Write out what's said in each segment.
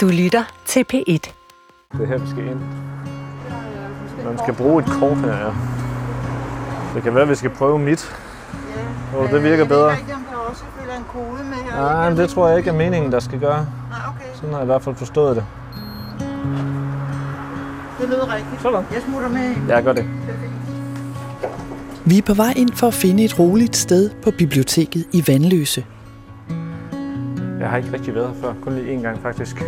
Du lytter til P1. Det er her, vi skal ind. Man skal bruge et kort her, ja. Det kan være, at vi skal prøve mit. Oh, det virker bedre. Jeg ved ikke, om der også følger en kode med her. Nej, men det tror jeg ikke er meningen, der skal gøre. Nej, okay. Sådan har jeg i hvert fald forstået det. Det lyder rigtigt. Sådan. Jeg smutter med. Ja, gør det. Vi er på vej ind for at finde et roligt sted på biblioteket i Vandløse. Jeg har ikke rigtig været her før. Kun lige én gang, faktisk.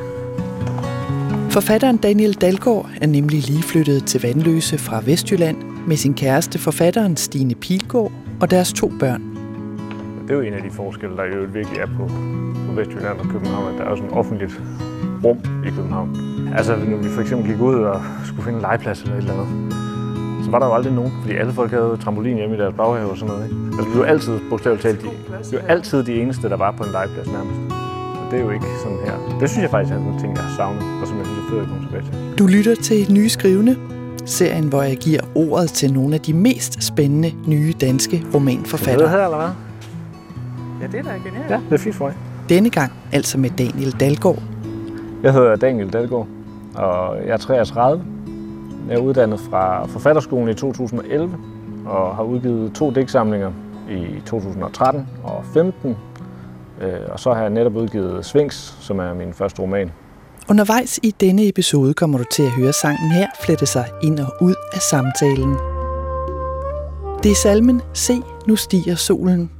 Forfatteren Daniel Dalgaard er nemlig lige flyttet til Vandløse fra Vestjylland med sin kæreste forfatteren Stine Pilgaard og deres to børn. Det er jo en af de forskelle, der jo virkelig er på, på Vestjylland og København, at der er sådan et offentligt rum i København. Altså, når vi for eksempel gik ud og skulle finde en legeplads eller et eller andet, så var der jo aldrig nogen, fordi alle folk havde trampolin hjemme i deres baghave og sådan noget. Ikke? Altså, vi var altid, bogstaveligt talt, de, vi var altid de eneste, der var på en legeplads nærmest. Det er jo ikke sådan her. Det synes jeg faktisk er en ting, jeg har savnet, og som jeg synes er fedt at komme tilbage til. Du lytter til Nye Skrivende, serien, hvor jeg giver ordet til nogle af de mest spændende nye danske romanforfattere. her, eller hvad? Ja, det er da genialt. Ja, det er fint for mig. Denne gang altså med Daniel Dalgaard. Jeg hedder Daniel Dalgaard, og jeg er 33. Jeg er uddannet fra Forfatterskolen i 2011, og har udgivet to digtsamlinger i 2013 og 15. Øh, Og så har jeg netop udgivet Sphinx, som er min første roman. Undervejs i denne episode kommer du til at høre sangen her flette sig ind og ud af samtalen. Det er salmen Se, nu stiger solen.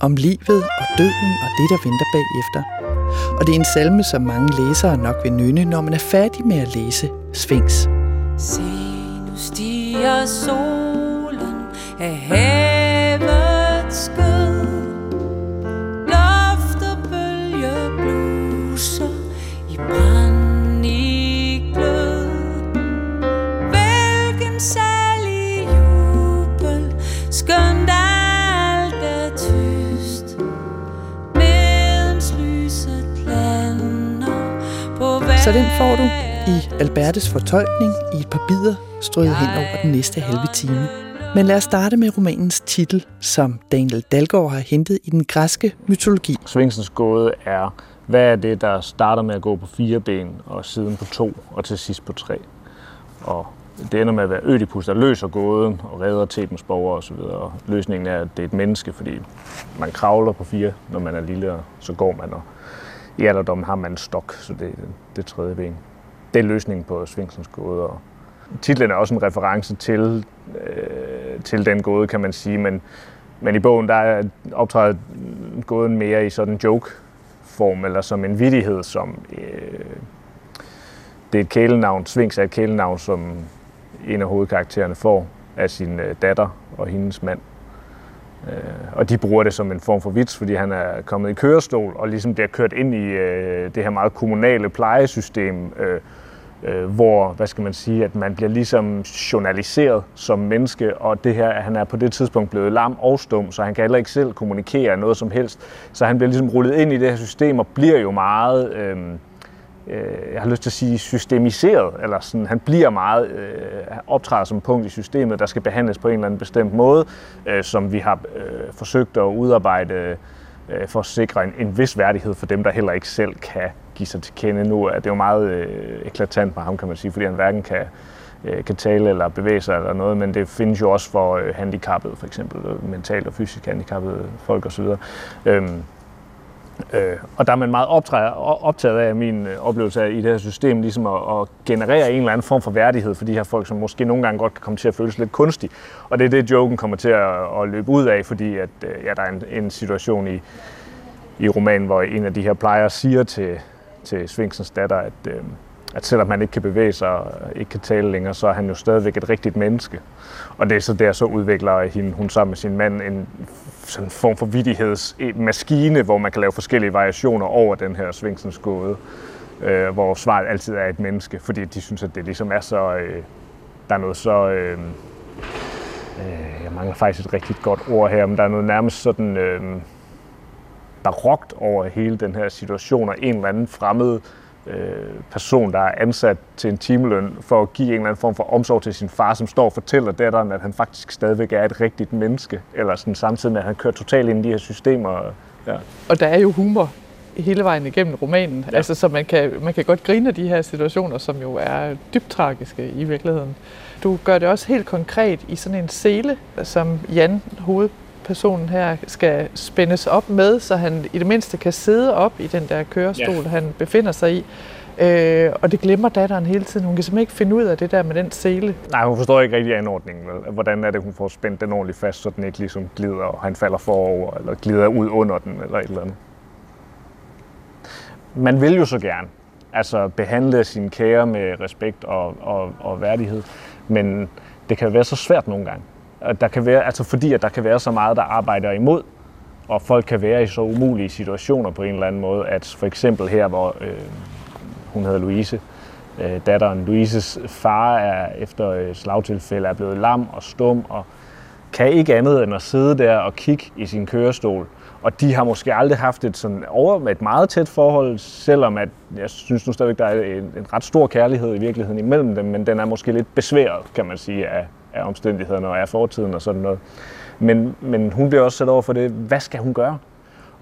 Om livet og døden og det, der venter bagefter. Og det er en salme, som mange læsere nok vil nynne, når man er færdig med at læse Sphinx. Se, nu stiger solen af Så den får du i Albertes fortolkning i et par bidder strøget hen over den næste halve time. Men lad os starte med romanens titel, som Daniel Dalgaard har hentet i den græske mytologi. Svingsens gåde er, hvad er det, der starter med at gå på fire ben, og siden på to, og til sidst på tre. Og det ender med at være Ødipus, der løser gåden og redder Thebens borgere osv. Og løsningen er, at det er et menneske, fordi man kravler på fire, når man er lille, og så går man, og i alderdommen har man en stok, så det er det tredje ben. Det er løsningen på Svingsens gåde, og titlen er også en reference til, øh, til den gåde, kan man sige, men, men i bogen der optræder gåden mere i sådan en joke-form, eller som en vittighed, som øh, det er et kælenavn. Svings er et kælenavn, som en af hovedkaraktererne får af sin øh, datter og hendes mand. Øh, og de bruger det som en form for vits, fordi han er kommet i kørestol og ligesom bliver kørt ind i øh, det her meget kommunale plejesystem, øh, øh, hvor, hvad skal man sige, at man bliver ligesom journaliseret som menneske, og det her, han er på det tidspunkt blevet lam og stum, så han kan heller ikke selv kommunikere noget som helst. Så han bliver ligesom rullet ind i det her system og bliver jo meget, øh, øh, jeg har lyst til at sige systemiseret, eller sådan, han bliver meget, øh, optræder som punkt i systemet, der skal behandles på en eller anden bestemt måde, øh, som vi har øh, forsøgt at udarbejde øh, for at sikre en, en vis værdighed for dem, der heller ikke selv kan give sig til kende nu. Det er jo meget øh, eklatant med ham, kan man sige, fordi han hverken kan, øh, kan tale eller bevæge sig eller noget, men det findes jo også for øh, handicappede, for eksempel øh, mentalt og fysisk handicappede folk osv. Øhm, Øh, og der er man meget optaget, optaget af min øh, oplevelse af i det her system, ligesom at, at generere en eller anden form for værdighed for de her folk, som måske nogle gange godt kan komme til at føles lidt kunstig. Og det er det, joken kommer til at, at løbe ud af, fordi at, øh, ja, der er en, en situation i, i romanen, hvor en af de her plejere siger til, til Svingsens datter, at, øh, at selvom han ikke kan bevæge sig og ikke kan tale længere, så er han jo stadigvæk et rigtigt menneske. Og det er så der, så udvikler hende, hun sammen med sin mand en sådan en form for vittighedsmaskine, e- hvor man kan lave forskellige variationer over den her Svingsens gåde, øh, hvor svaret altid er et menneske, fordi de synes, at det ligesom er så, øh, der er noget så, øh, øh, jeg mangler faktisk et rigtig godt ord her, men der er noget nærmest sådan øh, barokt over hele den her situation, og en eller anden fremmed øh, person, der er ansat til en timeløn for at give en eller anden form for omsorg til sin far, som står og fortæller datteren, at han faktisk stadigvæk er et rigtigt menneske, eller sådan samtidig med, at han kører totalt ind i de her systemer. Ja. Og der er jo humor hele vejen igennem romanen. Ja. Altså, så man kan, man kan godt grine af de her situationer, som jo er dybt tragiske i virkeligheden. Du gør det også helt konkret i sådan en sele, som Jan, hovedpersonen her, skal spændes op med, så han i det mindste kan sidde op i den der kørestol, ja. han befinder sig i. Øh, og det glemmer datteren hele tiden. Hun kan simpelthen ikke finde ud af det der med den sele. Nej, hun forstår ikke rigtig anordningen. Vel? Hvordan er det, hun får spændt den ordentligt fast, så den ikke ligesom glider, og han falder forover, eller glider ud under den, eller et eller andet. Man vil jo så gerne altså behandle sine kære med respekt og, og, og værdighed, men det kan være så svært nogle gange. Der kan være, altså fordi at der kan være så meget, der arbejder imod, og folk kan være i så umulige situationer på en eller anden måde, at for eksempel her, hvor øh, hun hedder Louise. Øh, datteren Louises far er efter øh, slagtilfælde er blevet lam og stum og kan ikke andet end at sidde der og kigge i sin kørestol. Og de har måske aldrig haft et, sådan over, et meget tæt forhold, selvom at, jeg synes nu stadigvæk, der er en, en ret stor kærlighed i virkeligheden imellem dem, men den er måske lidt besværet, kan man sige, af, af omstændighederne og af fortiden og sådan noget. Men, men hun bliver også sat over for det, hvad skal hun gøre?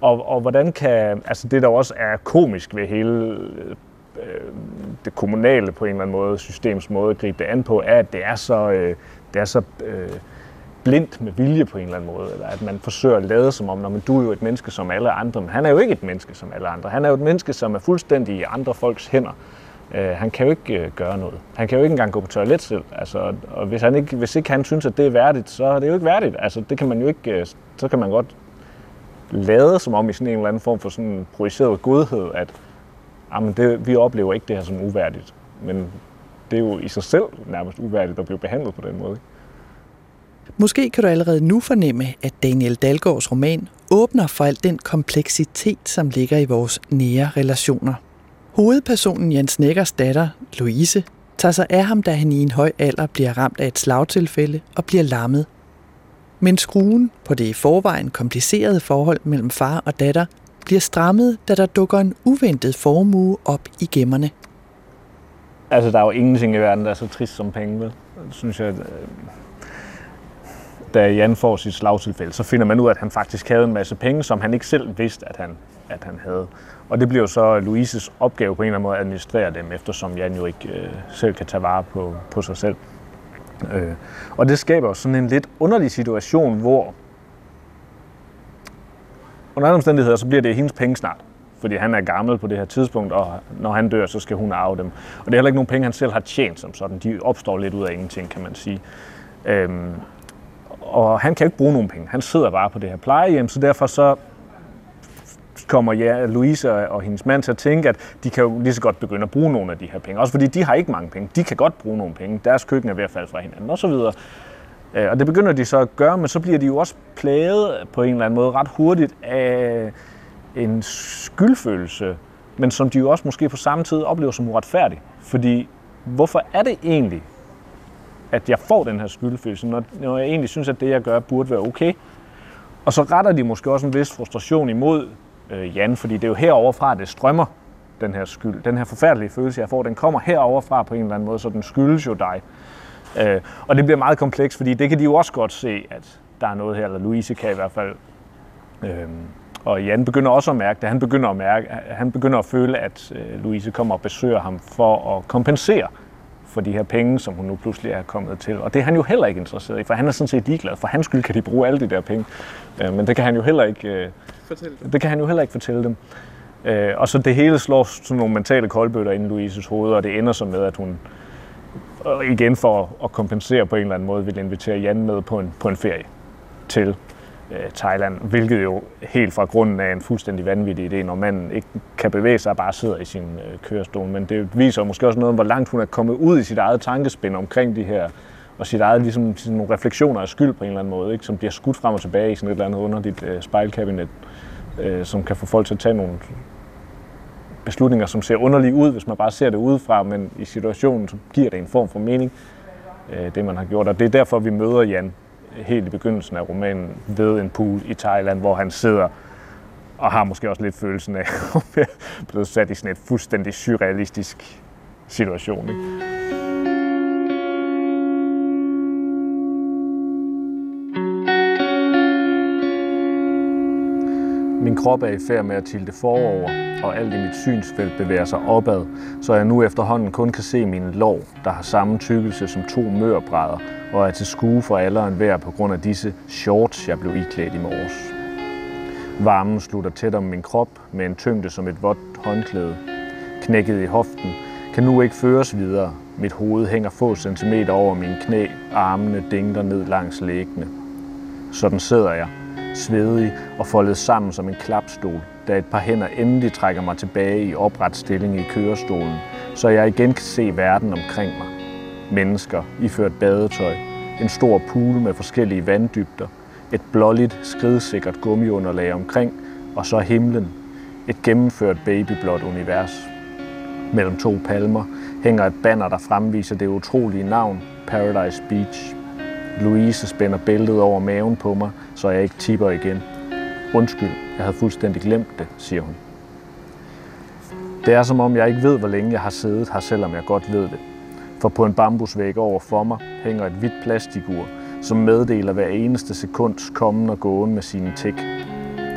Og, og hvordan kan, altså det der også er komisk ved hele øh, det kommunale på en eller anden måde, systems måde at gribe det an på, er, at det er så, øh, det er så øh, blindt med vilje på en eller anden måde, eller at man forsøger at lade som om, når man, du er jo et menneske som alle andre, men han er jo ikke et menneske som alle andre. Han er jo et menneske, som er fuldstændig i andre folks hænder. Øh, han kan jo ikke øh, gøre noget. Han kan jo ikke engang gå på toilet selv. Altså, og hvis, han ikke, hvis ikke han synes, at det er værdigt, så er det jo ikke værdigt. Altså, det kan man jo ikke, øh, så kan man godt lade som om i sådan en eller anden form for sådan projiceret godhed, at jamen det, vi oplever ikke det her som uværdigt. Men det er jo i sig selv nærmest uværdigt at blive behandlet på den måde. Måske kan du allerede nu fornemme, at Daniel Dalgaards roman åbner for al den kompleksitet, som ligger i vores nære relationer. Hovedpersonen Jens Nækkers datter, Louise, tager sig af ham, da han i en høj alder bliver ramt af et slagtilfælde og bliver lammet. Men skruen på det i forvejen komplicerede forhold mellem far og datter bliver strammet, da der dukker en uventet formue op i gemmerne. Altså, der er jo ingenting i verden, der er så trist som penge, vel? Synes jeg, øh, da Jan får sit slagtilfælde, så finder man ud af, at han faktisk havde en masse penge, som han ikke selv vidste, at han, at han havde. Og det bliver jo så Louises opgave på en eller anden måde at administrere dem, eftersom Jan jo ikke øh, selv kan tage vare på, på sig selv. Øh, og det skaber jo sådan en lidt underlig situation, hvor under andre omstændigheder, så bliver det hendes penge snart. Fordi han er gammel på det her tidspunkt, og når han dør, så skal hun arve dem. Og det er heller ikke nogen penge, han selv har tjent som sådan. De opstår lidt ud af ingenting, kan man sige. Øhm, og han kan ikke bruge nogen penge. Han sidder bare på det her plejehjem, så derfor så kommer ja, Louise og hendes mand til at tænke, at de kan jo lige så godt begynde at bruge nogle af de her penge. Også fordi de har ikke mange penge. De kan godt bruge nogle penge. Deres køkken er ved at falde fra hinanden osv. Øh, og det begynder de så at gøre, men så bliver de jo også plaget på en eller anden måde ret hurtigt af en skyldfølelse, men som de jo også måske på samme tid oplever som uretfærdig. Fordi hvorfor er det egentlig, at jeg får den her skyldfølelse, når, når jeg egentlig synes, at det, jeg gør, burde være okay? Og så retter de måske også en vis frustration imod øh, Jan, fordi det er jo heroverfra, det strømmer, den her skyld. Den her forfærdelige følelse, jeg får, den kommer heroverfra på en eller anden måde, så den skyldes jo dig. Øh, og det bliver meget komplekst, fordi det kan de jo også godt se, at der er noget her, eller Louise kan i hvert fald. Øh, og Jan begynder også at mærke det. Han begynder at, mærke, han begynder at føle, at øh, Louise kommer og besøger ham for at kompensere for de her penge, som hun nu pludselig er kommet til. Og det er han jo heller ikke interesseret i, for han er sådan set ligeglad. For hans skyld kan de bruge alle de der penge. Øh, men det kan han jo heller ikke, øh, fortælle dem. Det kan han jo heller ikke fortælle dem. Øh, og så det hele slår sådan nogle mentale koldbøtter ind i Louises hoved, og det ender så med, at hun og igen for at kompensere på en eller anden måde, vil invitere Jan med på en, på en ferie til øh, Thailand, hvilket jo helt fra grunden er en fuldstændig vanvittig idé, når man ikke kan bevæge sig og bare sidder i sin øh, kørestol. Men det viser måske også noget om, hvor langt hun er kommet ud i sit eget tankespind omkring de her, og sit eget ligesom, sådan nogle refleksioner af skyld på en eller anden måde, ikke? som bliver skudt frem og tilbage i sådan et eller andet underligt øh, spejlkabinet, øh, som kan få folk til at tage nogle beslutninger, som ser underlige ud, hvis man bare ser det udefra, men i situationen så giver det en form for mening, øh, det man har gjort. Og det er derfor, vi møder Jan helt i begyndelsen af romanen ved en pool i Thailand, hvor han sidder og har måske også lidt følelsen af at være blevet sat i sådan et fuldstændig surrealistisk situation. Ikke? Min krop er i færd med at tilte forover, og alt i mit synsfelt bevæger sig opad, så jeg nu efterhånden kun kan se mine lår, der har samme tykkelse som to mørbrædder, og er til skue for alderen og på grund af disse shorts, jeg blev iklædt i morges. Varmen slutter tæt om min krop med en tyngde som et vådt håndklæde. Knækket i hoften kan nu ikke føres videre. Mit hoved hænger få centimeter over mine knæ, armene dingler ned langs læggene. Sådan sidder jeg, svedig og foldet sammen som en klapstol, da et par hænder endelig trækker mig tilbage i opret stilling i kørestolen, så jeg igen kan se verden omkring mig. Mennesker iført badetøj, en stor pool med forskellige vanddybder, et blåligt, skridsikkert gummiunderlag omkring, og så himlen, et gennemført babyblåt univers. Mellem to palmer hænger et banner, der fremviser det utrolige navn Paradise Beach. Louise spænder bæltet over maven på mig, så jeg ikke tipper igen. Undskyld, jeg havde fuldstændig glemt det, siger hun. Det er som om, jeg ikke ved, hvor længe jeg har siddet her, selvom jeg godt ved det. For på en bambusvæg over for mig hænger et hvidt plastikur, som meddeler hver eneste sekunds kommen og gåen med sine tik.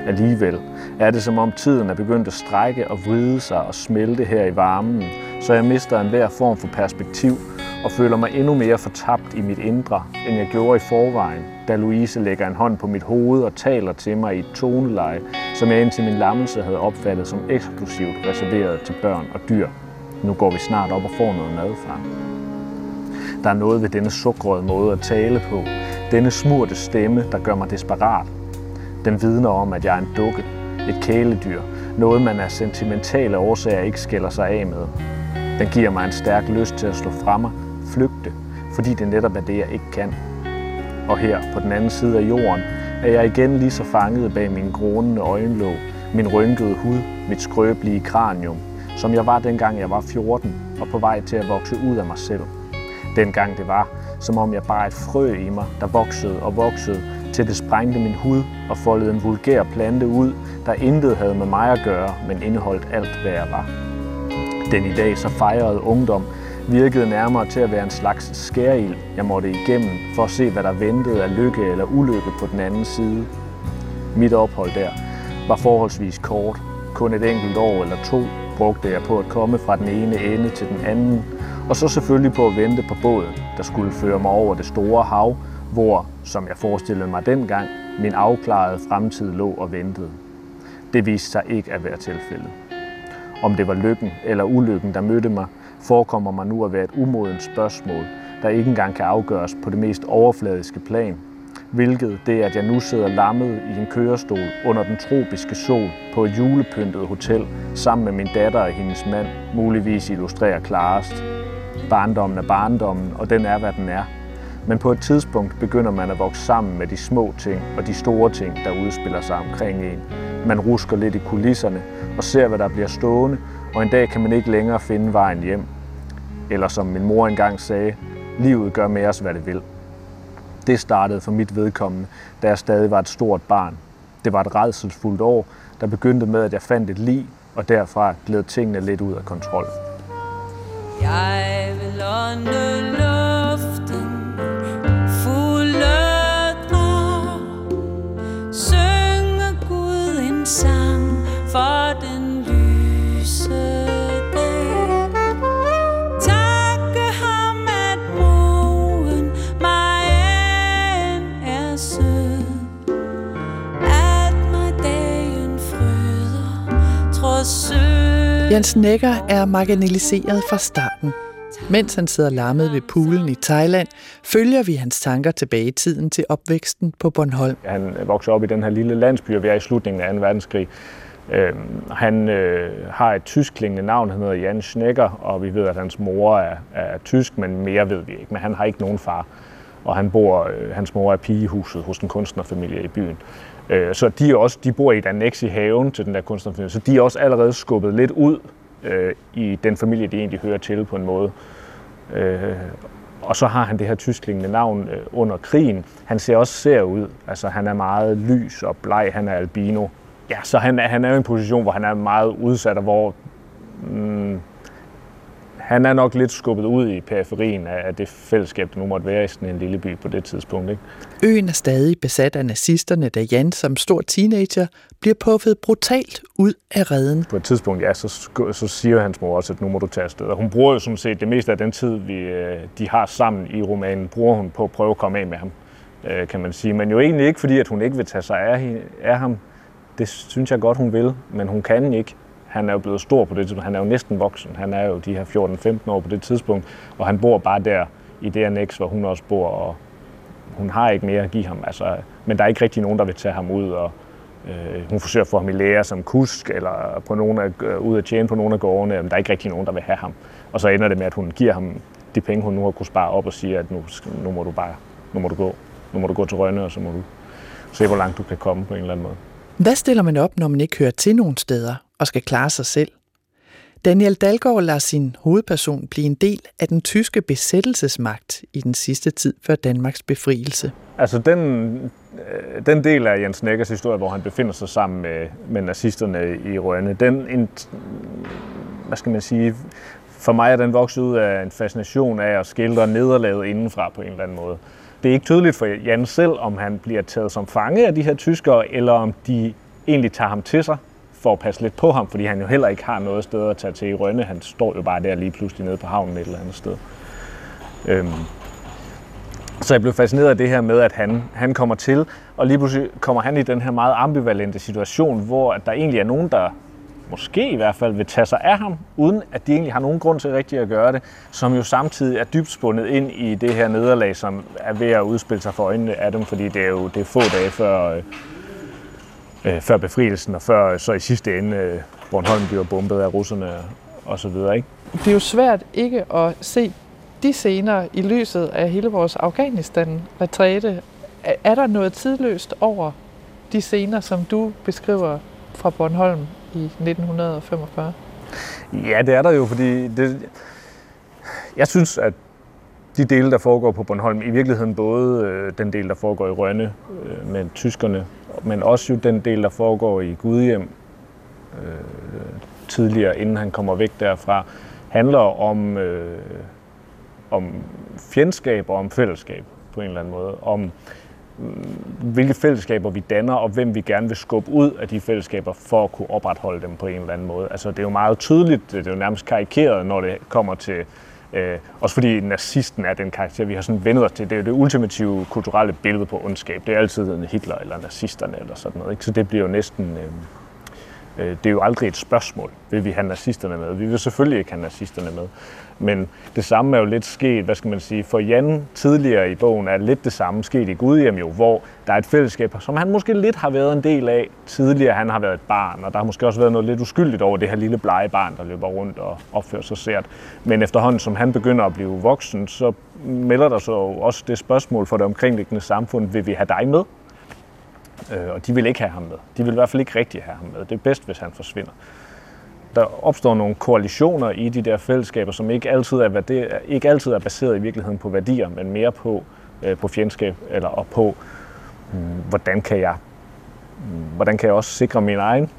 Alligevel er det som om tiden er begyndt at strække og vride sig og smelte her i varmen, så jeg mister enhver form for perspektiv og føler mig endnu mere fortabt i mit indre, end jeg gjorde i forvejen, da Louise lægger en hånd på mit hoved og taler til mig i et toneleje, som jeg indtil min lammelse havde opfattet som eksklusivt reserveret til børn og dyr. Nu går vi snart op og får noget mad fra. Der er noget ved denne sukrede måde at tale på, denne smurte stemme, der gør mig desperat. Den vidner om, at jeg er en dukke, et kæledyr, noget man af sentimentale årsager ikke skiller sig af med. Den giver mig en stærk lyst til at slå fra mig, flygte, fordi det netop er det, jeg ikke kan. Og her, på den anden side af jorden, er jeg igen lige så fanget bag min grånende øjenlåg, min rynkede hud, mit skrøbelige kranium, som jeg var dengang jeg var 14 og på vej til at vokse ud af mig selv. Dengang det var, som om jeg bare et frø i mig, der voksede og voksede, til det sprængte min hud og foldede en vulgær plante ud, der intet havde med mig at gøre, men indeholdt alt, hvad jeg var. Den i dag så fejrede ungdom virkede nærmere til at være en slags skæreild, jeg måtte igennem for at se, hvad der ventede af lykke eller ulykke på den anden side. Mit ophold der var forholdsvis kort. Kun et enkelt år eller to brugte jeg på at komme fra den ene ende til den anden, og så selvfølgelig på at vente på båden, der skulle føre mig over det store hav, hvor, som jeg forestillede mig dengang, min afklarede fremtid lå og ventede. Det viste sig ikke at være tilfældet. Om det var lykken eller ulykken, der mødte mig, forekommer mig nu at være et umodent spørgsmål, der ikke engang kan afgøres på det mest overfladiske plan, hvilket det, at jeg nu sidder lammet i en kørestol under den tropiske sol på et julepyntet hotel sammen med min datter og hendes mand, muligvis illustrerer klarest. Barndommen er barndommen, og den er, hvad den er. Men på et tidspunkt begynder man at vokse sammen med de små ting og de store ting, der udspiller sig omkring en. Man rusker lidt i kulisserne og ser, hvad der bliver stående, og en dag kan man ikke længere finde vejen hjem. Eller som min mor engang sagde, livet gør med os, hvad det vil. Det startede for mit vedkommende, da jeg stadig var et stort barn. Det var et redselsfuldt år, der begyndte med, at jeg fandt et lig, og derfra gled tingene lidt ud af kontrol. Jeg vil ånde Jens Necker er marginaliseret fra starten. Mens han sidder lammet ved poolen i Thailand, følger vi hans tanker tilbage i tiden til opvæksten på Bornholm. Han voksede op i den her lille landsby, og vi er i slutningen af 2. verdenskrig. Øh, han øh, har et tyskklingende navn, han hedder Jan Schnecker, og vi ved, at hans mor er, er tysk, men mere ved vi ikke. Men han har ikke nogen far, og han bor, øh, hans mor er pigehuset hos en kunstnerfamilie i byen. Øh, så de, er også, de bor i et annex i haven til den der kunstnerfamilie, så de er også allerede skubbet lidt ud øh, i den familie, de egentlig hører til på en måde. Øh, og så har han det her tysklingende navn øh, under krigen. Han ser også ser ud. Altså, han er meget lys og bleg. Han er albino. Ja, så han, er- han er i en position, hvor han er meget udsat, og hvor mm, han er nok lidt skubbet ud i periferien af, det fællesskab, der nu måtte være i sådan en lille by på det tidspunkt. Ikke? Øen er stadig besat af nazisterne, da Jan som stor teenager bliver puffet brutalt ud af redden. På et tidspunkt, ja, så, så siger hans mor også, at nu må du tage afsted. Og hun bruger jo sådan set det meste af den tid, vi, øh, de har sammen i romanen, bruger hun på at prøve at komme af med ham, øh, kan man sige. Men jo egentlig ikke, fordi at hun ikke vil tage sig af, af ham. Det synes jeg godt, hun vil, men hun kan ikke. Han er jo blevet stor på det tidspunkt. Han er jo næsten voksen. Han er jo de her 14-15 år på det tidspunkt, og han bor bare der i det annex, hvor hun også bor, og hun har ikke mere at give ham. Altså, men der er ikke rigtig nogen, der vil tage ham ud, og øh, hun forsøger at få ham i lære som kusk, eller på nogen af, øh, ud at tjene på nogle af gårdene, men der er ikke rigtig nogen, der vil have ham. Og så ender det med, at hun giver ham de penge, hun nu har kunnet spare op, og siger, at nu, nu må du bare, nu må du gå. Nu må du gå til Rønne, og så må du se, hvor langt du kan komme på en eller anden måde. Hvad stiller man op, når man ikke hører til nogen steder og skal klare sig selv? Daniel Dalgaard lader sin hovedperson blive en del af den tyske besættelsesmagt i den sidste tid før Danmarks befrielse. Altså den, øh, den del af Jens Neckers historie, hvor han befinder sig sammen med, med nazisterne i Rønne, den, en, hvad skal man sige, for mig er den vokset ud af en fascination af at skildre nederlaget indenfra på en eller anden måde. Det er ikke tydeligt for Jan selv, om han bliver taget som fange af de her tyskere, eller om de egentlig tager ham til sig for at passe lidt på ham, fordi han jo heller ikke har noget sted at tage til i Rønne. Han står jo bare der lige pludselig nede på havnen et eller andet sted. Øhm, så jeg blev fascineret af det her med, at han, han kommer til, og lige pludselig kommer han i den her meget ambivalente situation, hvor at der egentlig er nogen, der måske i hvert fald vil tage sig af ham, uden at de egentlig har nogen grund til rigtigt at gøre det, som jo samtidig er dybt spundet ind i det her nederlag, som er ved at udspille sig for øjnene af dem, fordi det er jo det er få dage før, øh, øh, før befrielsen, og før øh, så i sidste ende øh, Bornholm bliver bombet af russerne og så videre. Ikke? Det er jo svært ikke at se de scener i lyset af hele vores Afghanistan-retræte. Er der noget tidløst over de scener, som du beskriver fra Bornholm i 1945? Ja, det er der jo, fordi det, jeg synes, at de dele, der foregår på Bornholm, i virkeligheden både øh, den del, der foregår i Rønne øh, med tyskerne, men også jo den del, der foregår i Gudhjem øh, tidligere, inden han kommer væk derfra, handler om, øh, om fjendskab og om fællesskab på en eller anden måde. Om mm, hvilke fællesskaber vi danner, og hvem vi gerne vil skubbe ud af de fællesskaber for at kunne opretholde dem på en eller anden måde. Altså det er jo meget tydeligt, det er jo nærmest karikeret, når det kommer til Øh, også fordi nazisten er den karakter, vi har sådan vendet os til. Det er jo det ultimative kulturelle billede på ondskab. Det er altid Hitler eller nazisterne eller sådan noget. Ikke? Så det bliver jo næsten... Øh, øh, Øh, det er jo aldrig et spørgsmål, vil vi have nazisterne med. Vi vil selvfølgelig ikke have nazisterne med. Men det samme er jo lidt sket, hvad skal man sige, for Jan tidligere i bogen er lidt det samme sket i Gudhjem jo, hvor der er et fællesskab, som han måske lidt har været en del af tidligere. Han har været et barn, og der har måske også været noget lidt uskyldigt over det her lille blege barn, der løber rundt og opfører sig sært. Men efterhånden, som han begynder at blive voksen, så melder der så også det spørgsmål for det omkringliggende samfund, vil vi have dig med? Øh, og de vil ikke have ham med. De vil i hvert fald ikke rigtig have ham med. Det er bedst, hvis han forsvinder der opstår nogle koalitioner i de der fællesskaber, som ikke altid er, værdi, ikke altid er baseret i virkeligheden på værdier, men mere på, øh, på fjendskab, eller og på, mm, hvordan kan jeg mm, hvordan kan jeg også sikre min egen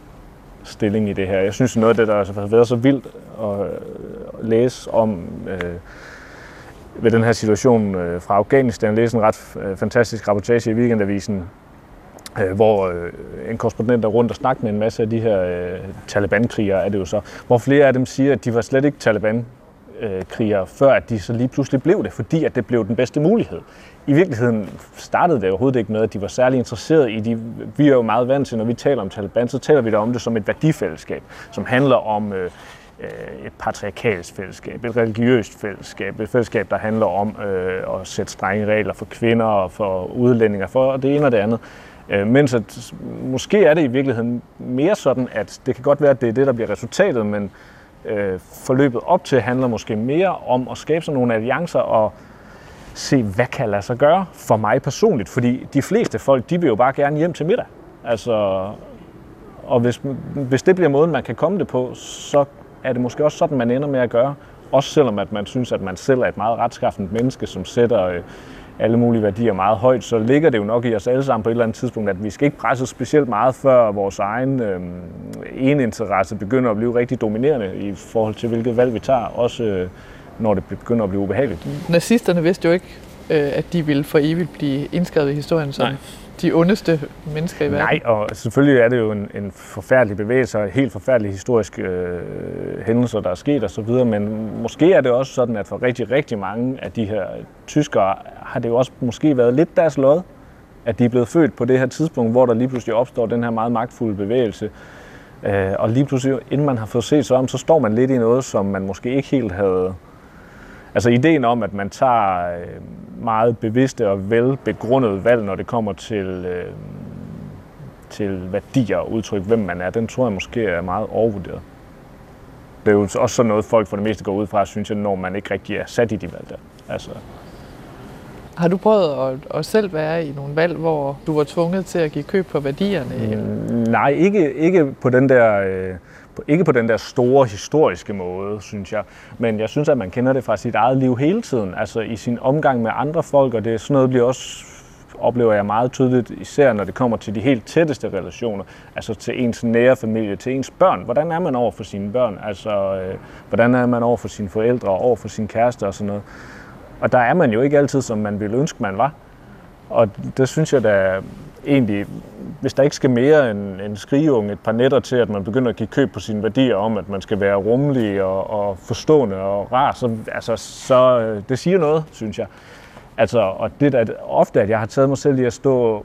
stilling i det her. Jeg synes, noget af det, der altså har været så vildt at øh, læse om øh, ved den her situation øh, fra Afghanistan, læse læste en ret øh, fantastisk rapportage i Weekendavisen, Øh, hvor øh, en korrespondent er rundt og snakker med en masse af de her øh, Taliban-krigere, er det jo så, hvor flere af dem siger, at de var slet ikke Taliban krigere, øh, før at de så lige pludselig blev det, fordi at det blev den bedste mulighed. I virkeligheden startede det overhovedet ikke med, at de var særlig interesserede i de. Vi er jo meget vant til, når vi taler om Taliban, så taler vi da om det som et værdifællesskab, som handler om øh, øh et patriarkalsk fællesskab, et religiøst fællesskab, et fællesskab, der handler om øh, at sætte strenge regler for kvinder og for udlændinger, for det ene og det andet. Øh, mens at måske er det i virkeligheden mere sådan, at det kan godt være, at det er det, der bliver resultatet, men øh, forløbet op til handler måske mere om at skabe sådan nogle alliancer og se, hvad kan lade sig gøre for mig personligt. Fordi de fleste folk, de vil jo bare gerne hjem til middag. Altså, og hvis, hvis det bliver måden, man kan komme det på, så er det måske også sådan, man ender med at gøre. Også selvom at man synes, at man selv er et meget retskaffent menneske, som sætter øh, alle mulige værdier meget højt, så ligger det jo nok i os alle sammen på et eller andet tidspunkt, at vi skal ikke presse specielt meget, før vores egen øh, eneninteresse begynder at blive rigtig dominerende i forhold til, hvilket valg vi tager, også øh, når det begynder at blive ubehageligt. Nazisterne vidste jo ikke, øh, at de ville for evigt blive indskrevet i historien som Nej. de ondeste mennesker i verden. Nej, og selvfølgelig er det jo en, en forfærdelig bevægelse og helt forfærdelige historiske øh, hændelser, der er sket osv., men måske er det også sådan, at for rigtig, rigtig mange af de her tyskere har det jo også måske været lidt deres lod, at de er blevet født på det her tidspunkt, hvor der lige pludselig opstår den her meget magtfulde bevægelse. Øh, og lige pludselig, inden man har fået set sig om, så står man lidt i noget, som man måske ikke helt havde... Altså ideen om, at man tager øh, meget bevidste og velbegrundede valg, når det kommer til, øh, til værdier og udtryk, hvem man er, den tror jeg måske er meget overvurderet. Det er jo også sådan noget, folk for det meste går ud fra, synes jeg, når man ikke rigtig er sat i de valg der. Altså, har du prøvet at, at selv være i nogle valg, hvor du var tvunget til at give køb på værdierne? Mm, nej, ikke, ikke, på den der, øh, på- ikke på den der store historiske måde, synes jeg. Men jeg synes, at man kender det fra sit eget liv hele tiden. Altså i sin omgang med andre folk, og det er sådan noget bliver også oplever jeg meget tydeligt, især når det kommer til de helt tætteste relationer, altså til ens nære familie, til ens børn. Hvordan er man over for sine børn? Altså, øh, hvordan er man over for sine forældre, og over for sin kæreste og sådan noget. Og der er man jo ikke altid, som man ville ønske, man var. Og det synes jeg da egentlig, hvis der ikke skal mere end en skrigeunge et par netter til, at man begynder at give køb på sine værdier om, at man skal være rummelig og, og forstående og rar, så, altså, så øh, det siger noget, synes jeg. Altså, og det er ofte, at jeg har taget mig selv i at stå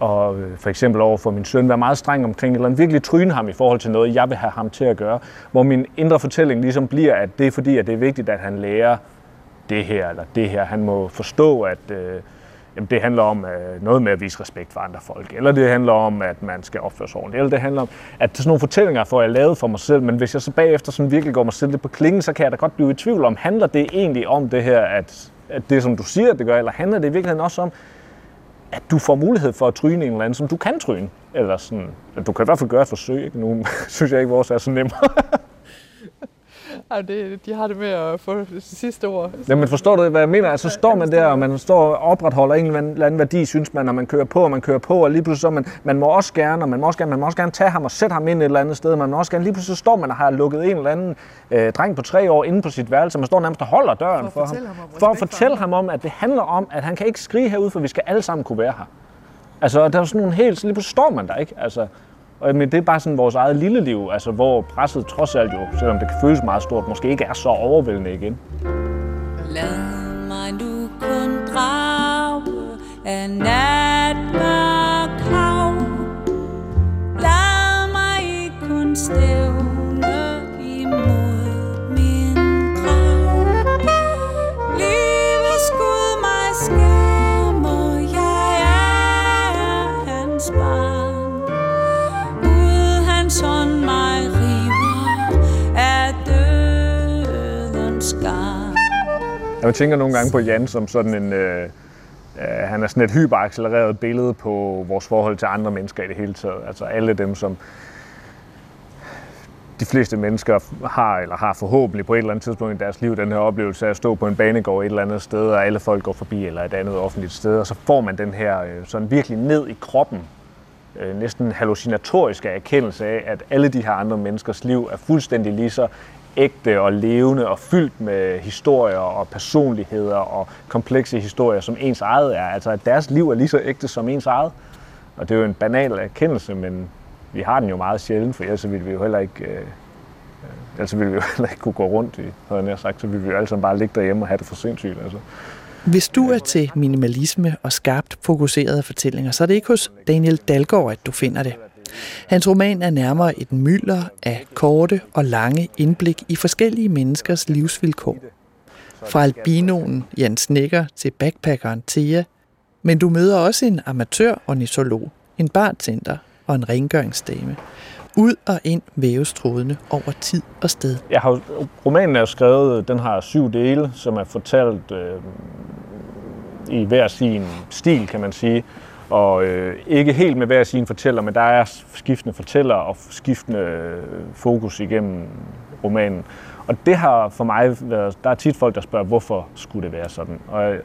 og øh, for eksempel over for min søn være meget streng omkring, eller virkelig tryne ham i forhold til noget, jeg vil have ham til at gøre. Hvor min indre fortælling ligesom bliver, at det er fordi, at det er vigtigt, at han lærer det her eller det her. Han må forstå, at øh, jamen, det handler om øh, noget med at vise respekt for andre folk, eller det handler om, at man skal opføre sig ordentligt, eller det handler om, at sådan nogle fortællinger får jeg lavet for mig selv, men hvis jeg så bagefter sådan virkelig går mig selv lidt på klingen, så kan jeg da godt blive i tvivl om, handler det egentlig om det her, at, at det som du siger, det gør, eller handler det i virkeligheden også om, at du får mulighed for at tryne en eller anden, som du kan tryne. Eller sådan, at du kan i hvert fald gøre et forsøg. Ikke? Nu synes jeg ikke, vores er så nemmere. Ej, det, de har det med at få det sidste ord. Jamen forstår du, hvad jeg mener? Altså, så står man der, og man står og opretholder en eller anden værdi, synes man, når man kører på, og man kører på, og lige pludselig så man, man må også gerne, og man må også gerne, man må også gerne tage ham og sætte ham ind et eller andet sted, man må også gerne, lige pludselig så står man og har lukket en eller anden øh, dreng på tre år inde på sit værelse, man står nærmest og holder døren For for, ham, ham for at fortælle ham om, at det handler om, at han kan ikke skrige herude, for vi skal alle sammen kunne være her. Altså, der er sådan nogle helt, så lige pludselig står man der, ikke? Altså, og, men det er bare sådan vores eget lille liv, altså, hvor presset trods alt jo, selvom det kan føles meget stort, måske ikke er så overvældende igen. Lad mig nu kun drage af natmørk hav. Lad mig kun stille Jeg tænker nogle gange på Jan som sådan en... Øh, øh, han er sådan et hyperaccelereret billede på vores forhold til andre mennesker i det hele taget. Altså alle dem, som de fleste mennesker har, eller har forhåbentlig på et eller andet tidspunkt i deres liv, den her oplevelse af at stå på en banegård et eller andet sted, og alle folk går forbi, eller et andet offentligt sted, og så får man den her øh, sådan virkelig ned i kroppen, øh, næsten hallucinatoriske erkendelse af, at alle de her andre menneskers liv er fuldstændig lige så ægte og levende og fyldt med historier og personligheder og komplekse historier, som ens eget er. Altså at deres liv er lige så ægte som ens eget. Og det er jo en banal erkendelse, men vi har den jo meget sjældent, for ellers ville vi jo heller ikke, øh, øh, ellers ville vi jo heller ikke kunne gå rundt i, havde jeg sagt, så ville vi jo alle sammen bare ligge derhjemme og have det for sindssygt. Altså. Hvis du er til minimalisme og skarpt fokuserede fortællinger, så er det ikke hos Daniel Dalgaard, at du finder det. Hans roman er nærmere et mylder af korte og lange indblik i forskellige menneskers livsvilkår. Fra albinoen Jens Snikker til backpackeren Thea, men du møder også en amatør-ornitolog, en bartender og en rengøringsdame. Ud og ind væves trådene over tid og sted. Jeg har, romanen er skrevet, den har syv dele, som er fortalt øh, i hver sin stil, kan man sige. Og øh, ikke helt med hver sin fortæller, men der er skiftende fortæller og skiftende øh, fokus igennem romanen. Og det har for mig været, der er tit folk, der spørger, hvorfor skulle det være sådan? Og jeg,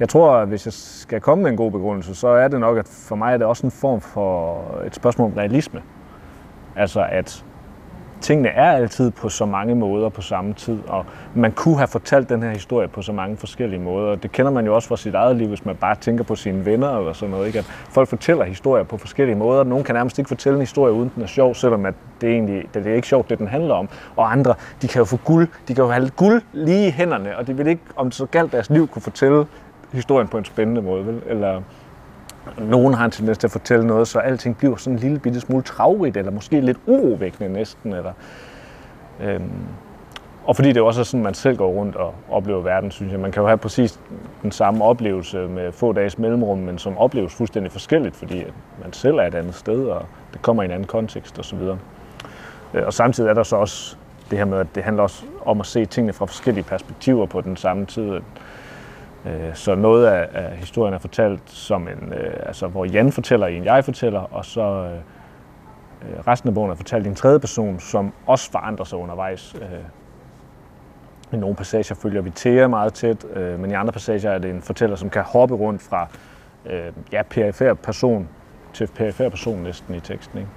jeg tror, at hvis jeg skal komme med en god begrundelse, så er det nok, at for mig er det også en form for et spørgsmål om realisme. Altså at tingene er altid på så mange måder på samme tid, og man kunne have fortalt den her historie på så mange forskellige måder. Det kender man jo også fra sit eget liv, hvis man bare tænker på sine venner eller sådan noget. Ikke? At folk fortæller historier på forskellige måder. Nogen kan nærmest ikke fortælle en historie, uden den er sjov, selvom at det, egentlig, det er ikke sjovt, det den handler om. Og andre, de kan jo få guld, de kan jo have guld lige i hænderne, og de vil ikke, om så galt deres liv, kunne fortælle historien på en spændende måde. Vel? Eller, nogen har en tendens til at fortælle noget, så alting bliver sådan en lille bitte smule travrigt, eller måske lidt urovækkende næsten. Eller, øhm, og fordi det også er sådan, man selv går rundt og oplever verden, synes jeg. Man kan jo have præcis den samme oplevelse med få dages mellemrum, men som opleves fuldstændig forskelligt, fordi man selv er et andet sted, og det kommer i en anden kontekst osv. Øh, og samtidig er der så også det her med, at det handler også om at se tingene fra forskellige perspektiver på den samme tid. Øh, så noget af, af historien er fortalt som en, øh, altså hvor Jan fortæller en, jeg fortæller, og så øh, øh, resten af bogen er fortalt i en tredje person, som også forandrer sig undervejs. Øh, I nogle passager følger vi Thea meget tæt, øh, men i andre passager er det en fortæller, som kan hoppe rundt fra øh, ja, perifær person til perifær person næsten i teksten. Ikke?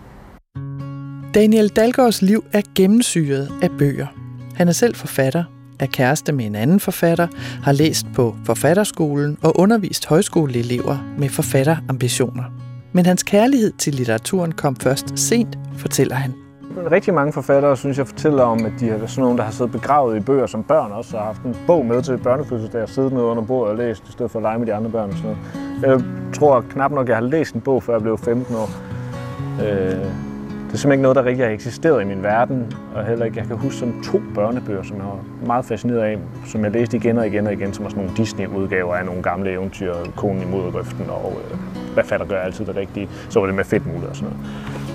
Daniel Dalgaards liv er gennemsyret af bøger. Han er selv forfatter, er kæreste med en anden forfatter, har læst på forfatterskolen og undervist højskoleelever med forfatterambitioner. Men hans kærlighed til litteraturen kom først sent, fortæller han. Rigtig mange forfattere, synes jeg, fortæller om, at de er sådan nogle, der har siddet begravet i bøger som børn også, og har haft en bog med til børnefødselsdag og siddet nede under bordet og læst, i stedet for at lege med de andre børn og sådan noget. Jeg tror knap nok, jeg har læst en bog, før jeg blev 15 år. Øh, det er simpelthen ikke noget, der rigtig har eksisteret i min verden, og heller ikke, jeg kan huske sådan to børnebøger, som jeg var meget fascineret af, som jeg læste igen og igen og igen, som var sådan nogle Disney-udgaver af nogle gamle eventyr, Konen i modergrøften og øh, Hvad fatter gør altid det rigtige, så var det med fedtmuler og sådan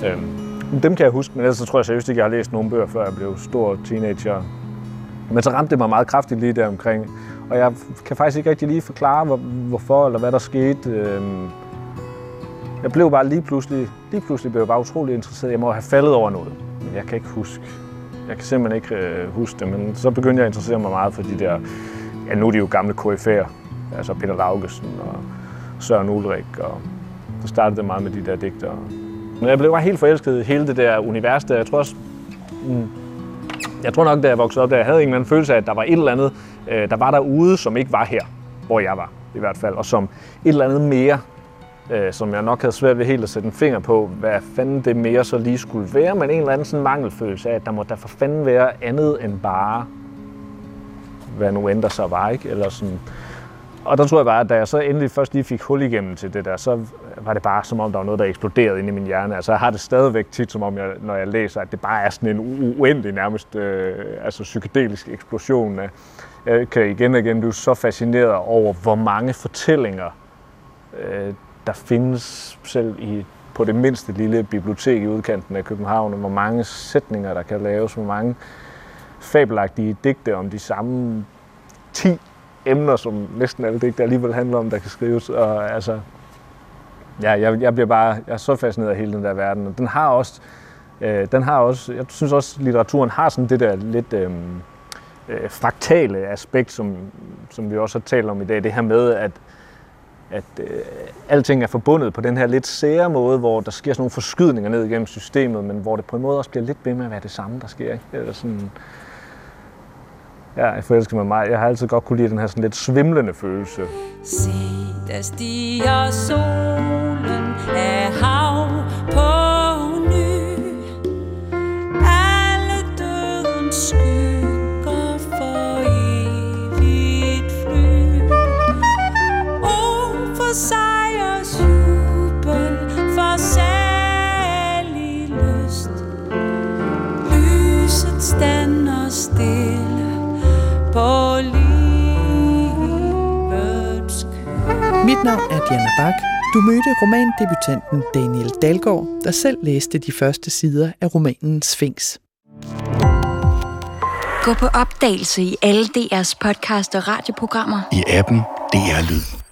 noget. Øhm, dem kan jeg huske, men ellers så tror jeg seriøst ikke, jeg har læst nogle bøger, før jeg blev stor teenager. Men så ramte det mig meget kraftigt lige der omkring, og jeg kan faktisk ikke rigtig lige forklare, hvorfor eller hvad der skete. Øhm, jeg blev bare lige pludselig, lige pludselig blev jeg bare utrolig interesseret. Jeg må have faldet over noget, men jeg kan ikke huske. Jeg kan simpelthen ikke øh, huske det, men så begyndte jeg at interessere mig meget for de der, ja nu er de jo gamle KF'er, altså Peter Laugesen og Søren Ulrik, og så startede det meget med de der digter. Men jeg blev bare helt forelsket i hele det der univers der. Jeg tror også, mm, jeg tror nok, da jeg voksede op, der jeg havde en eller anden følelse af, at der var et eller andet, øh, der var derude, som ikke var her, hvor jeg var i hvert fald, og som et eller andet mere, øh, som jeg nok havde svært ved helt at sætte en finger på, hvad fanden det mere så lige skulle være, men en eller anden sådan mangelfølelse af, at der må der for fanden være andet end bare, hvad nu end der så var, ikke? Eller sådan. Og der tror jeg bare, at da jeg så endelig først lige fik hul igennem til det der, så var det bare som om, der var noget, der eksploderede inde i min hjerne. Altså jeg har det stadigvæk tit, som om jeg, når jeg læser, at det bare er sådan en uendelig nærmest øh, altså psykedelisk eksplosion af, jeg kan igen og igen blive så fascineret over, hvor mange fortællinger øh, der findes selv i, på det mindste lille bibliotek i udkanten af København, hvor mange sætninger, der kan laves, hvor mange fabelagtige digte om de samme 10 emner, som næsten alle digte alligevel handler om, der kan skrives. Og, altså, ja, jeg, jeg bliver bare jeg er så fascineret af hele den der verden. Og den har også, øh, den har også, jeg synes også, litteraturen har sådan det der lidt øh, øh, fraktale aspekt, som, som vi også har talt om i dag. Det her med, at at øh, alting er forbundet på den her lidt sære måde, hvor der sker sådan nogle forskydninger ned igennem systemet, men hvor det på en måde også bliver lidt ved med at være det samme, der sker. Ikke? Eller sådan, ja, jeg forelsker mig meget. Jeg har altid godt kunne lide den her sådan lidt svimlende følelse. Se, der stiger solen af navn er Diana Bak. Du mødte romandebutanten Daniel Dalgaard, der selv læste de første sider af romanen Sphinx. Gå på opdagelse i alle DR's podcast og radioprogrammer. i appen DR Lyd.